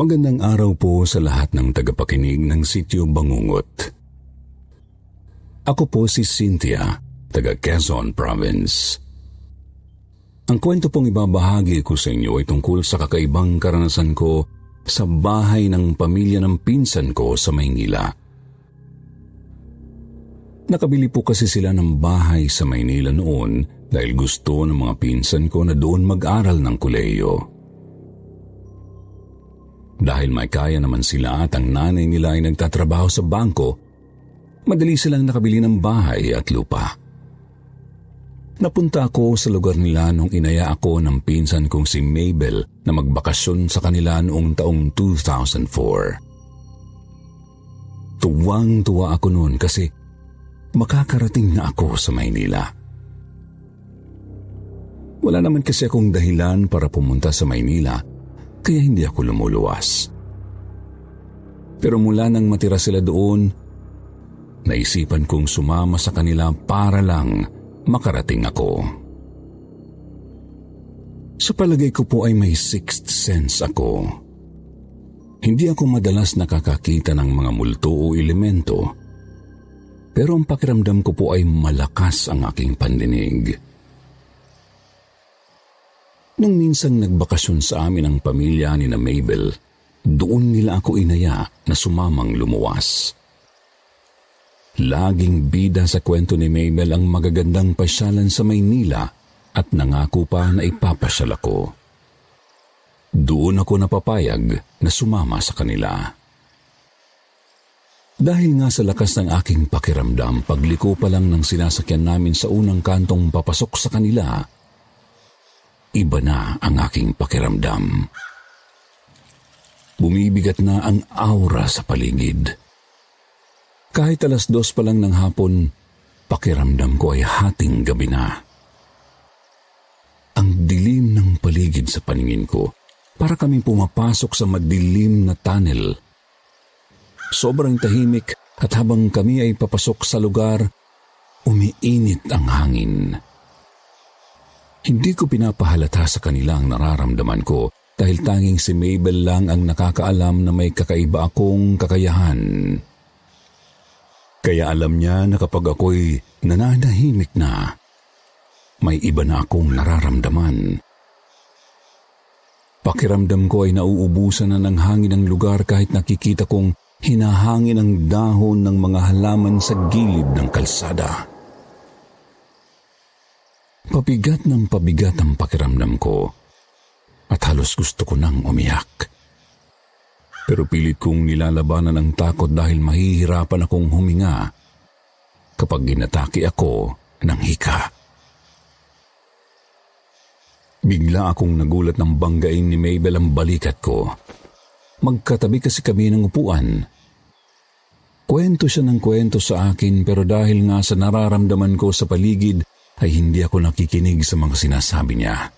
Magandang araw po sa lahat ng tagapakinig ng Sityo Bangungot. Ako po si Cynthia, taga Quezon Province. Ang kwento pong ibabahagi ko sa inyo ay tungkol sa kakaibang karanasan ko sa bahay ng pamilya ng pinsan ko sa Maynila. Nakabili po kasi sila ng bahay sa Maynila noon dahil gusto ng mga pinsan ko na doon mag-aral ng kuleyo. Dahil may kaya naman sila at ang nanay nila ay nagtatrabaho sa bangko, madali silang nakabili ng bahay at lupa. Napunta ako sa lugar nila nung inaya ako ng pinsan kong si Mabel na magbakasyon sa kanila noong taong 2004. Tuwang-tuwa ako noon kasi makakarating na ako sa Maynila. Wala naman kasi akong dahilan para pumunta sa Maynila kaya hindi ako lumuluwas. Pero mula nang matira sila doon, naisipan kong sumama sa kanila para lang makarating ako. Sa palagay ko po ay may sixth sense ako. Hindi ako madalas nakakakita ng mga multo o elemento, pero ang pakiramdam ko po ay malakas ang aking pandinig. Nung minsang nagbakasyon sa amin ang pamilya ni na Mabel, doon nila ako inaya na sumamang lumuwas. Laging bida sa kwento ni Mabel ang magagandang pasyalan sa Maynila at nangako pa na ipapasyal ako. Doon ako napapayag na sumama sa kanila. Dahil nga sa lakas ng aking pakiramdam, pagliko pa lang ng sinasakyan namin sa unang kantong papasok sa kanila, iba na ang aking pakiramdam. Bumibigat na ang aura sa paligid. Kahit alas dos pa lang ng hapon, pakiramdam ko ay hating gabi na. Ang dilim ng paligid sa paningin ko, para kaming pumapasok sa madilim na tunnel. Sobrang tahimik at habang kami ay papasok sa lugar, umiinit ang hangin. Hindi ko pinapahalata sa kanila ang nararamdaman ko dahil tanging si Mabel lang ang nakakaalam na may kakaiba akong kakayahan. Kaya alam niya na kapag ako'y nananahimik na, may iba na akong nararamdaman. Pakiramdam ko ay nauubusan na ng hangin ang lugar kahit nakikita kong hinahangin ang dahon ng mga halaman sa gilid ng kalsada. Pabigat ng pabigat ang pakiramdam ko at halos gusto ko nang umiyak. Pero pilit kong nilalabanan ang takot dahil mahihirapan akong huminga kapag ginatake ako ng hika. Bigla akong nagulat ng banggain ni Mabel ang balikat ko. Magkatabi kasi kami ng upuan. Kwento siya ng kwento sa akin pero dahil nga sa nararamdaman ko sa paligid ay hindi ako nakikinig sa mga sinasabi niya.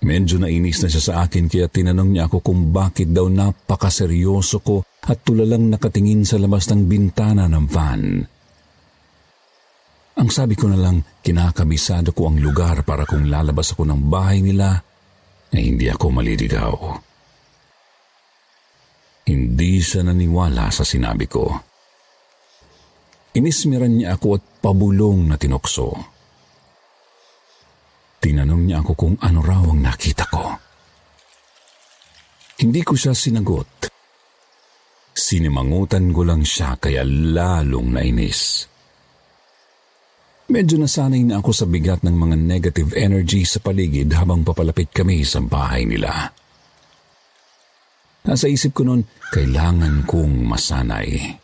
Medyo nainis na siya sa akin kaya tinanong niya ako kung bakit daw napakaseryoso ko at tulalang nakatingin sa labas ng bintana ng van. Ang sabi ko na lang, kinakabisado ko ang lugar para kung lalabas ako ng bahay nila, ay hindi ako maliligaw. Hindi siya naniwala sa sinabi ko. Inismiran niya ako at pabulong na tinukso. Tinanong niya ako kung ano raw ang nakita ko. Hindi ko siya sinagot. Sinimangutan ko lang siya kaya lalong nainis. Medyo nasanay na ako sa bigat ng mga negative energy sa paligid habang papalapit kami sa bahay nila. Nasa isip ko noon, kailangan kong masanay.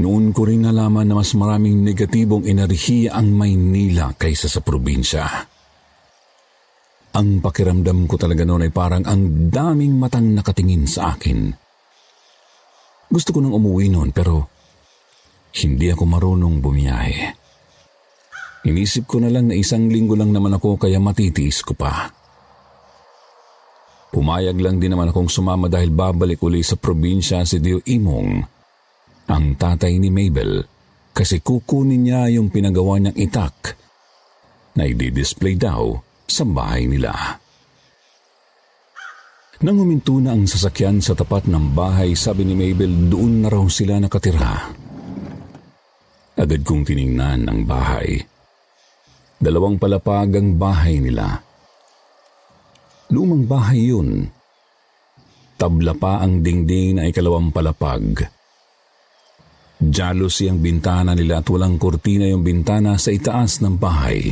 Noon ko rin nalaman na mas maraming negatibong enerhiya ang Maynila kaysa sa probinsya. Ang pakiramdam ko talaga noon ay parang ang daming matang nakatingin sa akin. Gusto ko nang umuwi noon pero hindi ako marunong bumiyahe. Inisip ko na lang na isang linggo lang naman ako kaya matitiis ko pa. Pumayag lang din naman akong sumama dahil babalik uli sa probinsya si Dio Imong, ang tatay ni Mabel, kasi kukunin niya yung pinagawa niyang itak na i-display daw sa bahay nila. Nang huminto na ang sasakyan sa tapat ng bahay, sabi ni Mabel doon na raw sila nakatira. Agad kong tiningnan ang bahay. Dalawang palapag ang bahay nila. Lumang bahay yun. Tabla pa ang dingding na ikalawang palapag. Jealousy ang bintana nila at walang kortina yung bintana sa itaas ng bahay.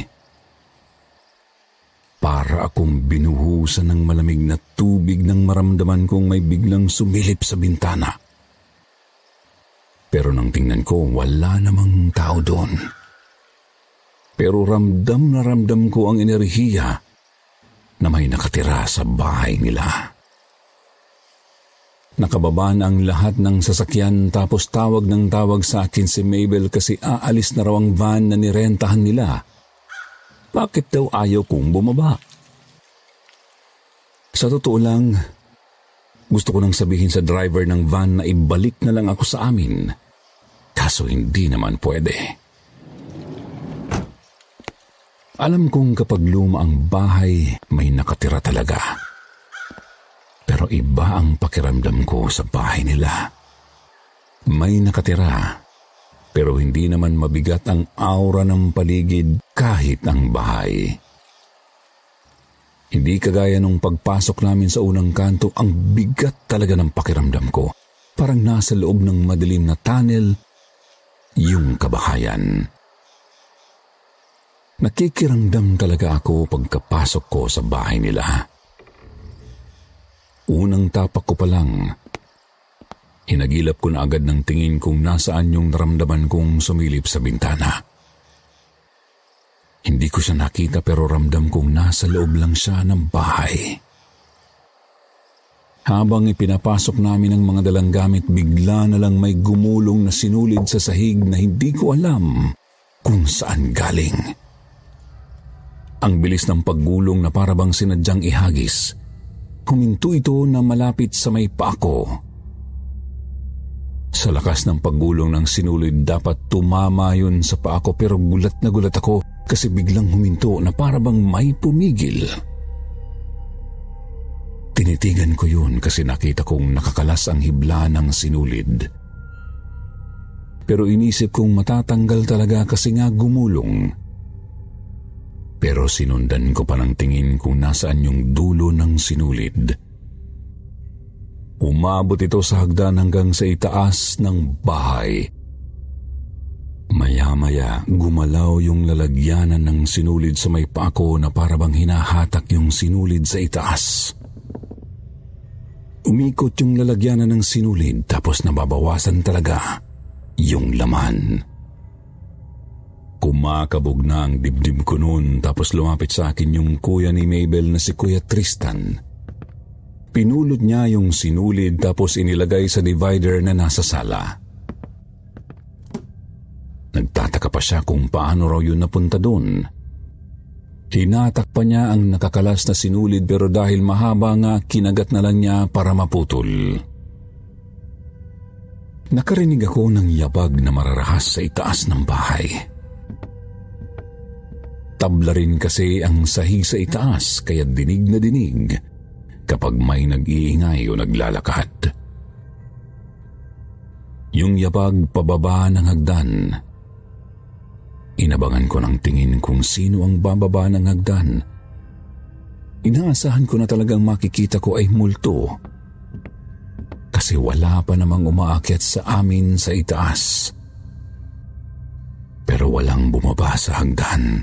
Para akong binuhusan ng malamig na tubig nang maramdaman kong may biglang sumilip sa bintana. Pero nang tingnan ko, wala namang tao doon. Pero ramdam na ramdam ko ang enerhiya na may nakatira sa bahay nila. Nakababa na ang lahat ng sasakyan tapos tawag ng tawag sa akin si Mabel kasi aalis na raw ang van na nirentahan nila. Bakit daw ayaw kong bumaba? Sa totoo lang, gusto ko nang sabihin sa driver ng van na ibalik na lang ako sa amin. Kaso hindi naman pwede. Alam kong kapag luma ang bahay, may nakatira talaga. Pero iba ang pakiramdam ko sa bahay nila. May nakatira, pero hindi naman mabigat ang aura ng paligid kahit ang bahay. Hindi kagaya nung pagpasok namin sa unang kanto, ang bigat talaga ng pakiramdam ko. Parang nasa loob ng madilim na tunnel, yung kabahayan. Nakikiramdam talaga ako pagkapasok ko sa bahay nila. Unang tapak ko pa lang, hinagilap ko na agad ng tingin kung nasaan yung naramdaman kong sumilip sa bintana. Hindi ko siya nakita pero ramdam kong nasa loob lang siya ng bahay. Habang ipinapasok namin ang mga dalang gamit, bigla na lang may gumulong na sinulid sa sahig na hindi ko alam kung saan galing. Ang bilis ng paggulong na parabang sinadyang ihagis. Huminto ito na malapit sa may paako. Sa lakas ng paggulong ng sinulid, dapat tumama yun sa paako pero gulat na gulat ako kasi biglang huminto na para bang may pumigil. Tinitigan ko yun kasi nakita kong nakakalas ang hibla ng sinulid. Pero inisip kong matatanggal talaga kasi nga gumulong. Pero sinundan ko pa ng tingin kung nasaan yung dulo ng sinulid. Umabot ito sa hagdan hanggang sa itaas ng bahay. Maya-maya, gumalaw yung lalagyanan ng sinulid sa may pako na parabang hinahatak yung sinulid sa itaas. Umikot yung lalagyanan ng sinulid tapos nababawasan talaga yung laman. Kumakabog na ang dibdib ko noon tapos lumapit sa akin yung kuya ni Mabel na si Kuya Tristan. Pinulot niya yung sinulid tapos inilagay sa divider na nasa sala. Nagtataka pa siya kung paano raw yun napunta doon. Hinatak pa niya ang nakakalas na sinulid pero dahil mahaba nga kinagat na lang niya para maputol. Nakarinig ako ng yabag na mararahas sa itaas ng bahay. Tabla rin kasi ang sahig sa itaas kaya dinig na dinig kapag may nag-iingay o naglalakad. Yung yabag pababa ng hagdan Inabangan ko ng tingin kung sino ang bababa ng hagdan. Inaasahan ko na talagang makikita ko ay multo. Kasi wala pa namang umaakyat sa amin sa itaas. Pero walang bumaba sa hagdan.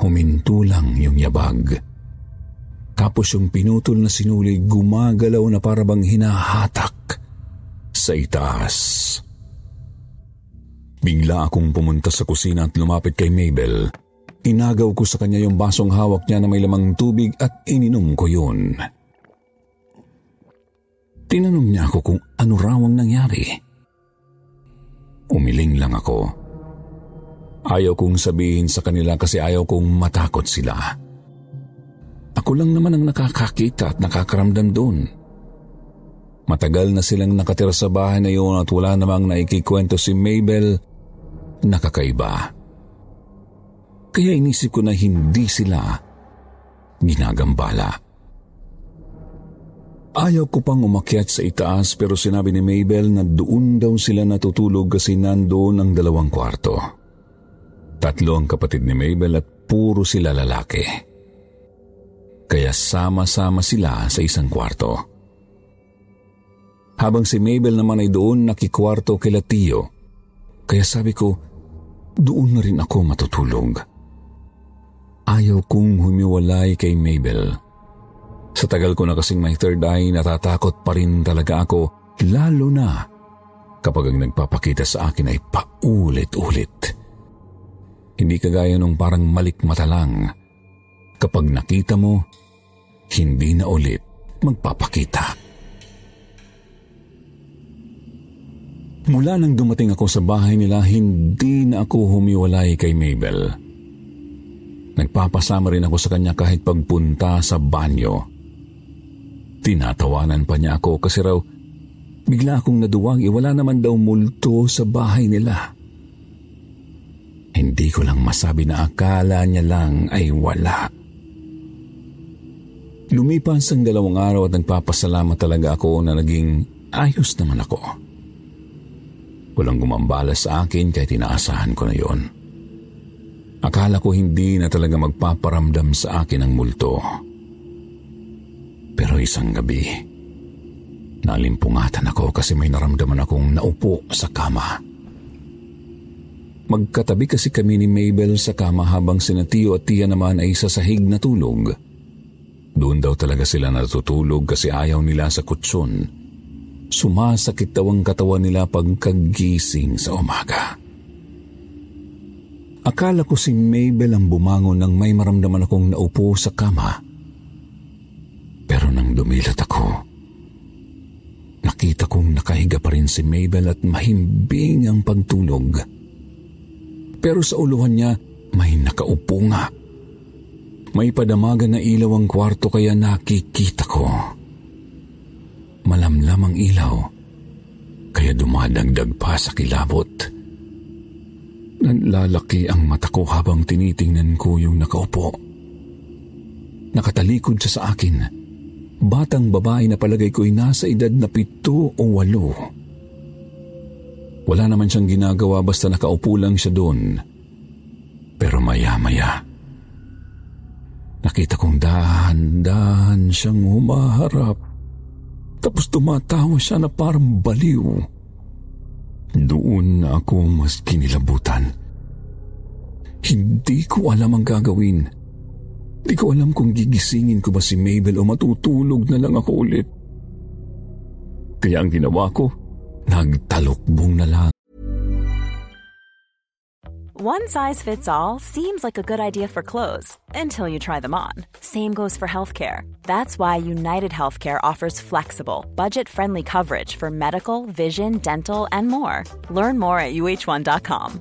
Huminto lang yung yabag. Tapos yung pinutol na sinuli gumagalaw na parabang hinahatak sa itaas. Bigla akong pumunta sa kusina at lumapit kay Mabel. Inagaw ko sa kanya yung basong hawak niya na may lamang tubig at ininom ko yun. Tinanong niya ako kung ano raw ang nangyari. Umiling lang ako. Ayaw kong sabihin sa kanila kasi ayaw kong matakot sila. Ako lang naman ang nakakakita at nakakaramdam doon. Matagal na silang nakatira sa bahay na yun at wala namang naikikwento si Mabel na kakaiba. Kaya inisip ko na hindi sila ginagambala. Ayaw ko pang umakyat sa itaas pero sinabi ni Mabel na doon daw sila natutulog kasi nandoon ang dalawang kwarto. Tatlo ang kapatid ni Mabel at puro sila lalaki. Kaya sama-sama sila sa isang kwarto. Habang si Mabel naman ay doon nakikwarto kay Latio. Kaya sabi ko, doon na rin ako matutulog. Ayaw kong humiwalay kay Mabel. Mabel sa tagal ko na kasing may third eye, natatakot pa rin talaga ako, lalo na kapag ang nagpapakita sa akin ay paulit-ulit. Hindi kagaya nung parang malikmata lang. Kapag nakita mo, hindi na ulit magpapakita. Mula nang dumating ako sa bahay nila, hindi na ako humiwalay kay Mabel. Nagpapasama rin ako sa kanya kahit pagpunta sa banyo. Tinatawanan pa niya ako kasi raw bigla akong naduwag iwala naman daw multo sa bahay nila. Hindi ko lang masabi na akala niya lang ay wala. Lumipas ang dalawang araw at nagpapasalamat talaga ako na naging ayos naman ako. Walang gumambala sa akin kahit inaasahan ko na yon. Akala ko hindi na talaga magpaparamdam sa akin ang multo. Pero isang gabi, nalimpungatan ako kasi may naramdaman akong naupo sa kama. Magkatabi kasi kami ni Mabel sa kama habang sina Tio at Tia naman ay sa sahig na tulog. Doon daw talaga sila natutulog kasi ayaw nila sa kutsun. Sumasakit daw ang katawan nila pagkagising sa umaga. Akala ko si Mabel ang bumangon nang may maramdaman akong naupo sa kama. Pero nang dumilat ako, nakita kong nakahiga pa rin si Mabel at mahimbing ang pagtulog. Pero sa uluhan niya, may nakaupo nga. May padamagan na ilaw ang kwarto kaya nakikita ko. Malamlam ang ilaw, kaya dumadagdag pa sa kilabot. Nanlalaki ang mata ko habang tinitingnan ko yung nakaupo. Nakatalikod siya sa akin Batang babae na palagay ko'y nasa edad na pito o walo. Wala naman siyang ginagawa basta nakaupo lang siya doon. Pero maya-maya, nakita kong dahan-dahan siyang humaharap. Tapos tumatawa siya na parang baliw. Doon na ako mas kinilabutan. Hindi ko alam ang gagawin. Di ko alam kung gigisingin ko ba si Mabel o matutulog na lang ako ulit. Kaya ang ginawa ko, nagtalokbong na lang. One size fits all seems like a good idea for clothes until you try them on. Same goes for healthcare. That's why United Healthcare offers flexible, budget-friendly coverage for medical, vision, dental, and more. Learn more at uh1.com.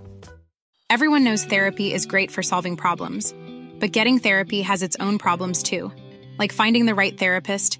Everyone knows therapy is great for solving problems but getting therapy has its own problems too, like finding the right therapist,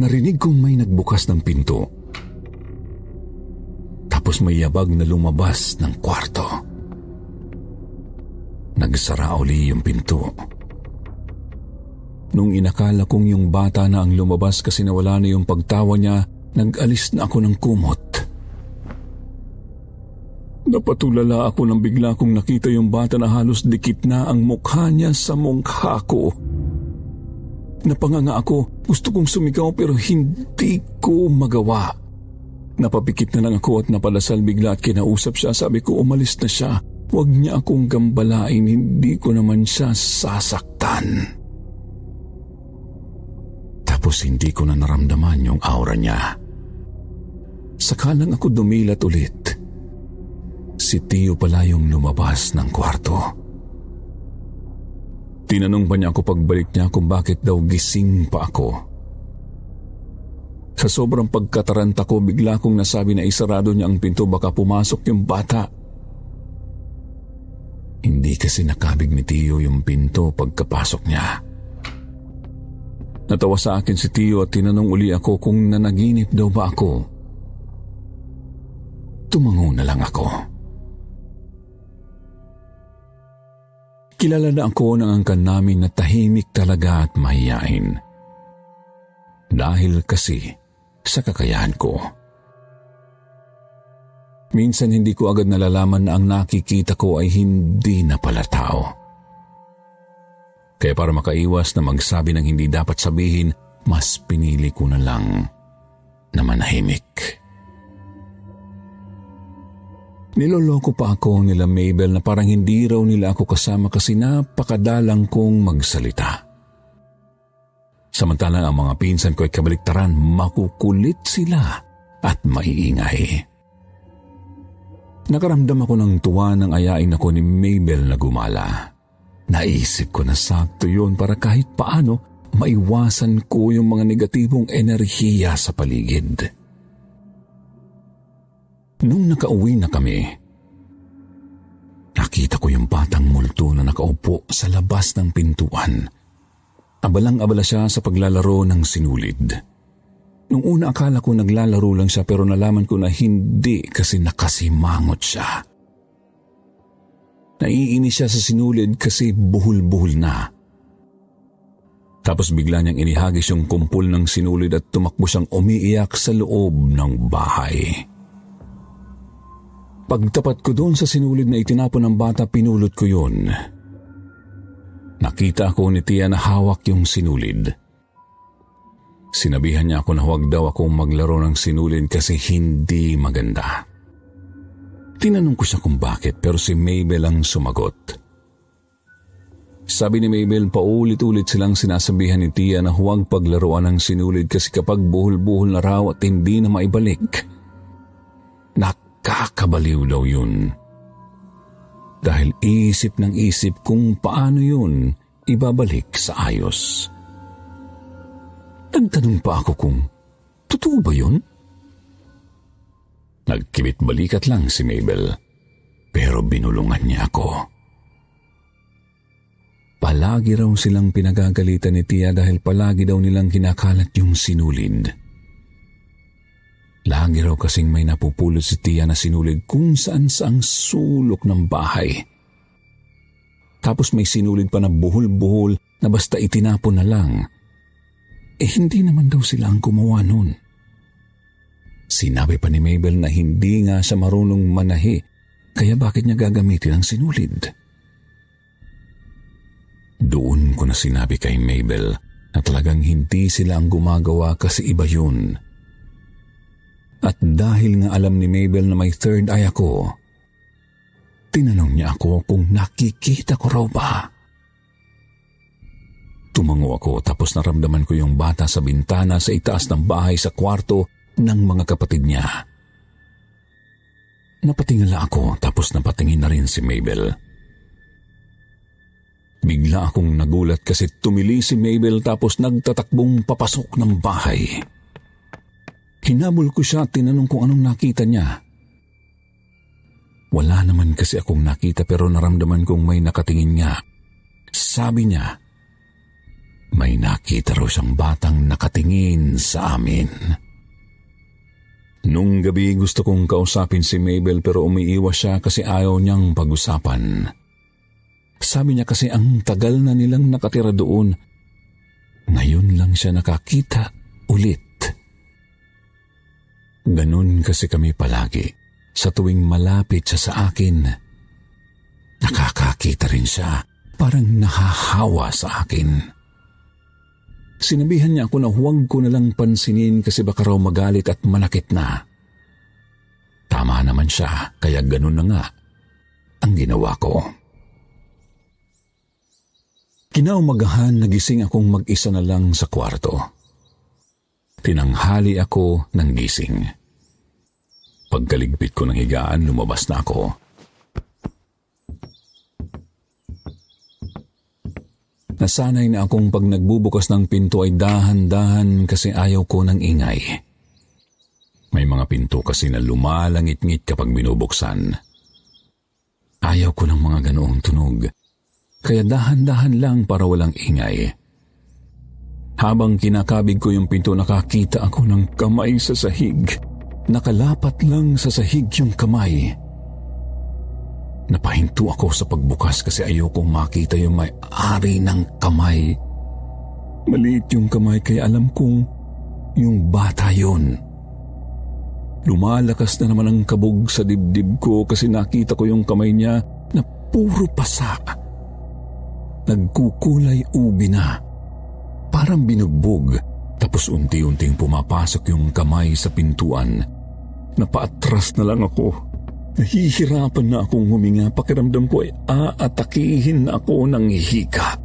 Narinig kong may nagbukas ng pinto. Tapos may yabag na lumabas ng kwarto. nagsara uli yung pinto. Nung inakala kong yung bata na ang lumabas kasi nawala na yung pagtawa niya, nag-alis na ako ng kumot. Napatulala ako nang bigla kong nakita yung bata na halos dikit na ang mukha niya sa mukha ko. Napanganga ako, gusto kong sumigaw pero hindi ko magawa. Napapikit na lang ako at napalasal bigla at kinausap siya. Sabi ko umalis na siya. Huwag niya akong gambalain, hindi ko naman siya sasaktan. Tapos hindi ko na naramdaman yung aura niya. Sakalang ako dumilat ulit si Tio pala yung lumabas ng kwarto. Tinanong pa niya ako pagbalik niya kung bakit daw gising pa ako. Sa sobrang pagkataranta ko, bigla kong nasabi na isarado niya ang pinto baka pumasok yung bata. Hindi kasi nakabig ni Tio yung pinto pagkapasok niya. Natawa sa akin si Tio at tinanong uli ako kung nanaginip daw ba ako. Tumango na lang ako. Kilala na ako ng angkan namin na tahimik talaga at mahiyain. Dahil kasi sa kakayahan ko. Minsan hindi ko agad nalalaman na ang nakikita ko ay hindi na pala tao. Kaya para makaiwas na magsabi ng hindi dapat sabihin, mas pinili ko na lang na manahimik. Niloloko pa ako nila Mabel na parang hindi raw nila ako kasama kasi napakadalang kong magsalita. Samantalang ang mga pinsan ko ay kabaliktaran, makukulit sila at maiingay. Nakaramdam ako ng tuwa ng ayain ako ni Mabel na gumala. Naisip ko na sakto yun para kahit paano maiwasan ko yung mga negatibong enerhiya sa paligid. Nung nakauwi na kami, nakita ko yung batang multo na nakaupo sa labas ng pintuan. Abalang-abala siya sa paglalaro ng sinulid. Nung una akala ko naglalaro lang siya pero nalaman ko na hindi kasi nakasimangot siya. Naiinis siya sa sinulid kasi buhol-buhol na. Tapos bigla niyang inihagis yung kumpul ng sinulid at tumakbo siyang umiiyak sa loob ng bahay. Pagtapat ko doon sa sinulid na itinapon ng bata, pinulot ko yun. Nakita ko ni Tia na hawak yung sinulid. Sinabihan niya ako na huwag daw akong maglaro ng sinulid kasi hindi maganda. Tinanong ko siya kung bakit pero si Mabel ang sumagot. Sabi ni Mabel, paulit-ulit silang sinasabihan ni Tia na huwag paglaruan ng sinulid kasi kapag buhol-buhol na raw at hindi na maibalik, nak Kakabaliw daw yun. Dahil isip ng isip kung paano yun ibabalik sa ayos. Nagtanong pa ako kung totoo ba yun? Nagkibit balikat lang si Mabel pero binulungan niya ako. Palagi raw silang pinagagalitan ni Tia dahil palagi daw nilang kinakalat yung sinulid. Lagi raw kasing may napupulot si Tia na sinulid kung saan saang sulok ng bahay. Tapos may sinulid pa na buhol-buhol na basta itinapon na lang. Eh hindi naman daw sila ang gumawa nun. Sinabi pa ni Mabel na hindi nga siya marunong manahi, kaya bakit niya gagamitin ang sinulid? Doon ko na sinabi kay Mabel na talagang hindi sila ang gumagawa kasi iba yun. At dahil nga alam ni Mabel na may third eye ako, tinanong niya ako kung nakikita ko raw ba. Tumango ako tapos naramdaman ko yung bata sa bintana sa itaas ng bahay sa kwarto ng mga kapatid niya. Napatingala ako tapos napatingin na rin si Mabel. Bigla akong nagulat kasi tumili si Mabel tapos nagtatakbong papasok ng bahay. Hinabol ko siya at tinanong kung anong nakita niya. Wala naman kasi akong nakita pero naramdaman kong may nakatingin nga. Sabi niya, may nakita raw siyang batang nakatingin sa amin. Nung gabi gusto kong kausapin si Mabel pero umiiwas siya kasi ayaw niyang pag-usapan. Sabi niya kasi ang tagal na nilang nakatira doon. Ngayon lang siya nakakita ulit. Ganon kasi kami palagi. Sa tuwing malapit siya sa akin, nakakakita rin siya. Parang nahahawa sa akin. Sinabihan niya ako na huwag ko na lang pansinin kasi baka raw magalit at manakit na. Tama naman siya, kaya ganun na nga ang ginawa ko. Kinaumagahan nagising akong mag-isa na lang sa kwarto. Tinanghali ako ng gising. Pagkaligpit ko ng higaan, lumabas na ako. Nasanay na akong pag nagbubukas ng pinto ay dahan-dahan kasi ayaw ko ng ingay. May mga pinto kasi na lumalangit-ngit kapag binubuksan. Ayaw ko ng mga ganoong tunog. Kaya dahan-dahan lang para walang ingay. Habang kinakabig ko yung pinto nakakita ako ng kamay sa sahig. Nakalapat lang sa sahig yung kamay. Napahinto ako sa pagbukas kasi ayokong makita yung may-ari ng kamay. Maliit yung kamay kaya alam kong yung bata yon. Lumalakas na naman ang kabog sa dibdib ko kasi nakita ko yung kamay niya na puro pasa. Nagkukulay ubi na. Parang binugbog tapos unti-unting pumapasok yung kamay sa pintuan. Napaatras na lang ako Nahihirapan na akong huminga. Pakiramdam ko ay aatakihin ako ng hika.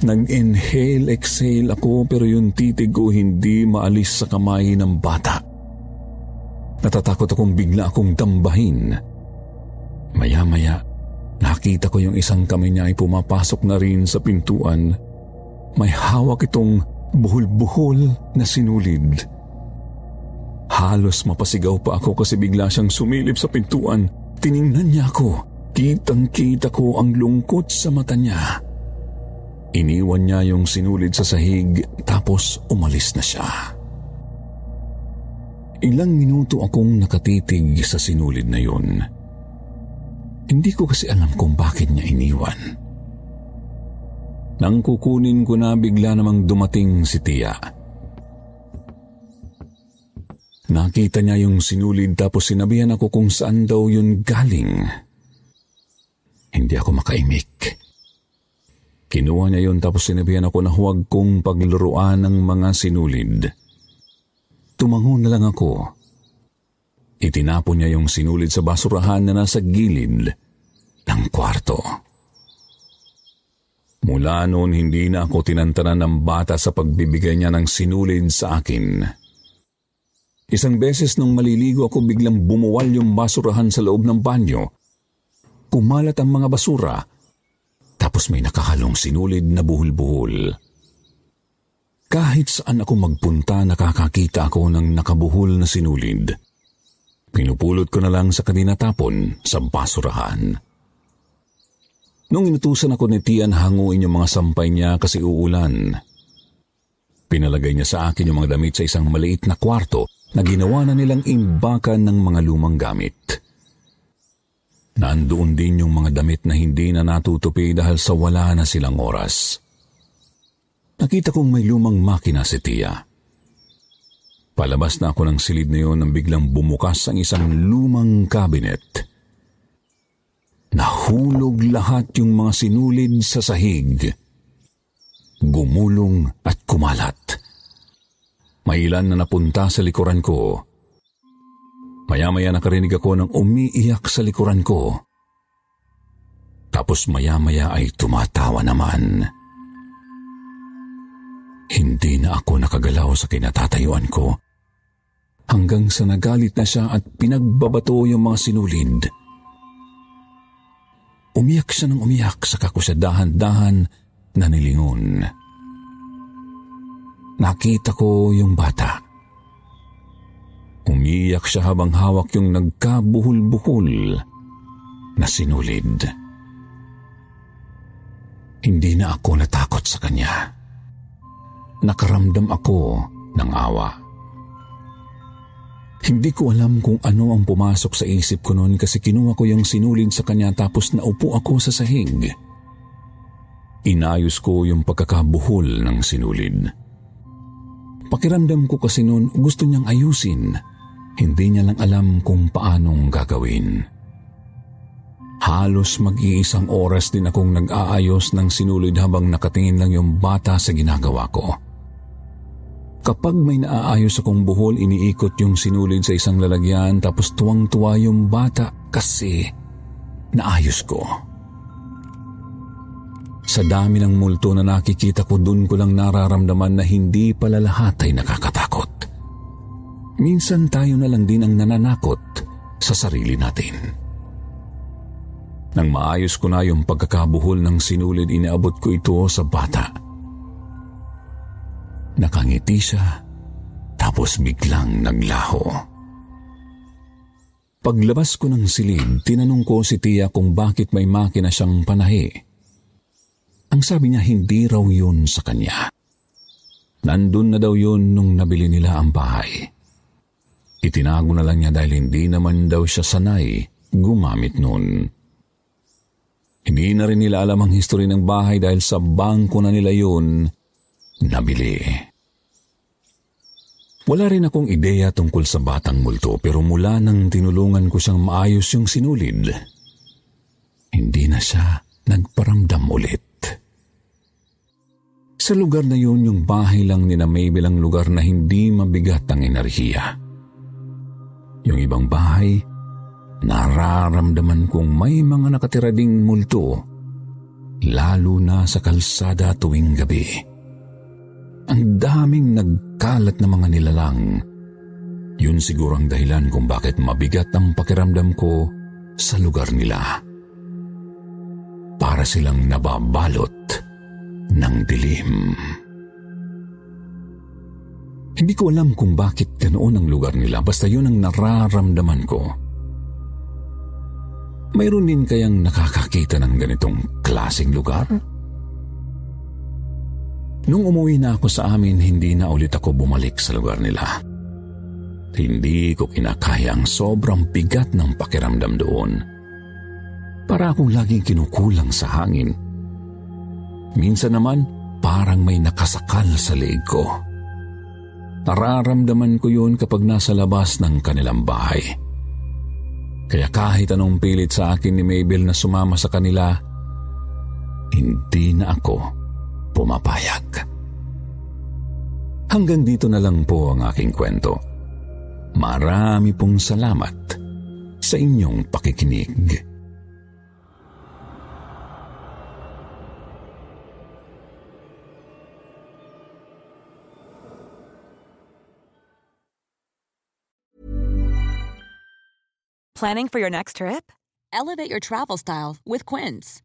Nag-inhale, exhale ako pero yung titig ko hindi maalis sa kamay ng bata. Natatakot akong bigla akong dambahin. Maya-maya, nakita ko yung isang kamay niya ay pumapasok na rin sa pintuan. May hawak itong buhol-buhol na sinulid. Halos mapasigaw pa ako kasi bigla siyang sumilip sa pintuan. Tiningnan niya ako. Kitang-kita ko ang lungkot sa mata niya. Iniwan niya yung sinulid sa sahig tapos umalis na siya. Ilang minuto akong nakatitig sa sinulid na yun. Hindi ko kasi alam kung bakit niya iniwan. Nang kukunin ko na bigla namang dumating si Tia. Nakita niya yung sinulid tapos sinabihan ako kung saan daw yun galing. Hindi ako makaimik. Kinuha niya yun tapos sinabihan ako na huwag kong paglaruan ng mga sinulid. Tumango na lang ako. Itinapon niya yung sinulid sa basurahan na nasa gilid ng kwarto. Mula noon hindi na ako tinantanan ng bata sa pagbibigay niya ng sinulid sa akin. Isang beses nung maliligo ako biglang bumuwal yung basurahan sa loob ng banyo. Kumalat ang mga basura, tapos may nakahalong sinulid na buhol-buhol. Kahit saan ako magpunta, nakakakita ako ng nakabuhol na sinulid. Pinupulot ko na lang sa kanina tapon sa basurahan. Nung inutusan ako ni Tian hanguin yung mga sampay niya kasi uulan, pinalagay niya sa akin yung mga damit sa isang maliit na kwarto na ginawa na nilang imbakan ng mga lumang gamit. Nandoon din yung mga damit na hindi na natutupi dahil sa wala na silang oras. Nakita kong may lumang makina si Tia. Palabas na ako ng silid na yun nang biglang bumukas ang isang lumang kabinet. Nahulog lahat yung mga sinulid sa sahig. Gumulong at kumalat. May ilan na napunta sa likuran ko. Maya-maya nakarinig ako ng umiiyak sa likuran ko. Tapos maya-maya ay tumatawa naman. Hindi na ako nakagalaw sa kinatatayuan ko. Hanggang sa nagalit na siya at pinagbabato yung mga sinulid. Umiyak siya ng umiyak sa ko siya dahan-dahan na nilingon. Nakita ko yung bata. Umiyak siya habang hawak yung nagkabuhol-buhol na sinulid. Hindi na ako natakot sa kanya. Nakaramdam ako ng awa. Hindi ko alam kung ano ang pumasok sa isip ko noon kasi kinuha ko yung sinulid sa kanya tapos naupo ako sa sahig. inayos ko yung pagkakabuhol ng sinulid. Pakiramdam ko kasi noon gusto niyang ayusin. Hindi niya lang alam kung paanong gagawin. Halos mag-iisang oras din akong nag-aayos ng sinulid habang nakatingin lang yung bata sa ginagawa ko. Kapag may naaayos akong buhol, iniikot yung sinulid sa isang lalagyan tapos tuwang-tuwa yung bata kasi naayos ko. Sa dami ng multo na nakikita ko, dun ko lang nararamdaman na hindi pala lahat ay nakakatakot. Minsan tayo na lang din ang nananakot sa sarili natin. Nang maayos ko na yung pagkakabuhol ng sinulid, inaabot ko ito sa bata. Nakangiti siya, tapos biglang naglaho. Paglabas ko ng silid, tinanong ko si Tia kung bakit may makina siyang panahi. Ang sabi niya hindi raw yun sa kanya. Nandun na daw yun nung nabili nila ang bahay. Itinago na lang niya dahil hindi naman daw siya sanay gumamit nun. Hindi na rin nila alam ang history ng bahay dahil sa bangko na nila yun nabili. Wala rin akong ideya tungkol sa batang multo pero mula nang tinulungan ko siyang maayos yung sinulid, hindi na siya nagparamdam ulit. Sa lugar na yun, yung bahay lang ni na Mabel ang lugar na hindi mabigat ang enerhiya. Yung ibang bahay, nararamdaman kong may mga nakatira ding multo, lalo na sa kalsada tuwing gabi. Ang daming nagkalat na mga nilalang. Yun siguro ang dahilan kung bakit mabigat ang pakiramdam ko sa lugar nila. Para silang nababalot ng dilim. Hindi ko alam kung bakit ganoon ang lugar nila, basta yun ang nararamdaman ko. Mayroon din kayang nakakakita ng ganitong klasing lugar? Nung umuwi na ako sa amin, hindi na ulit ako bumalik sa lugar nila. Hindi ko kinakaya ang sobrang bigat ng pakiramdam doon. Para akong laging kinukulang sa hangin Minsan naman, parang may nakasakal sa leeg ko. Nararamdaman ko yun kapag nasa labas ng kanilang bahay. Kaya kahit anong pilit sa akin ni Mabel na sumama sa kanila, hindi na ako pumapayag. Hanggang dito na lang po ang aking kwento. Marami pong salamat sa inyong pakikinig. Planning for your next trip? Elevate your travel style with Quince.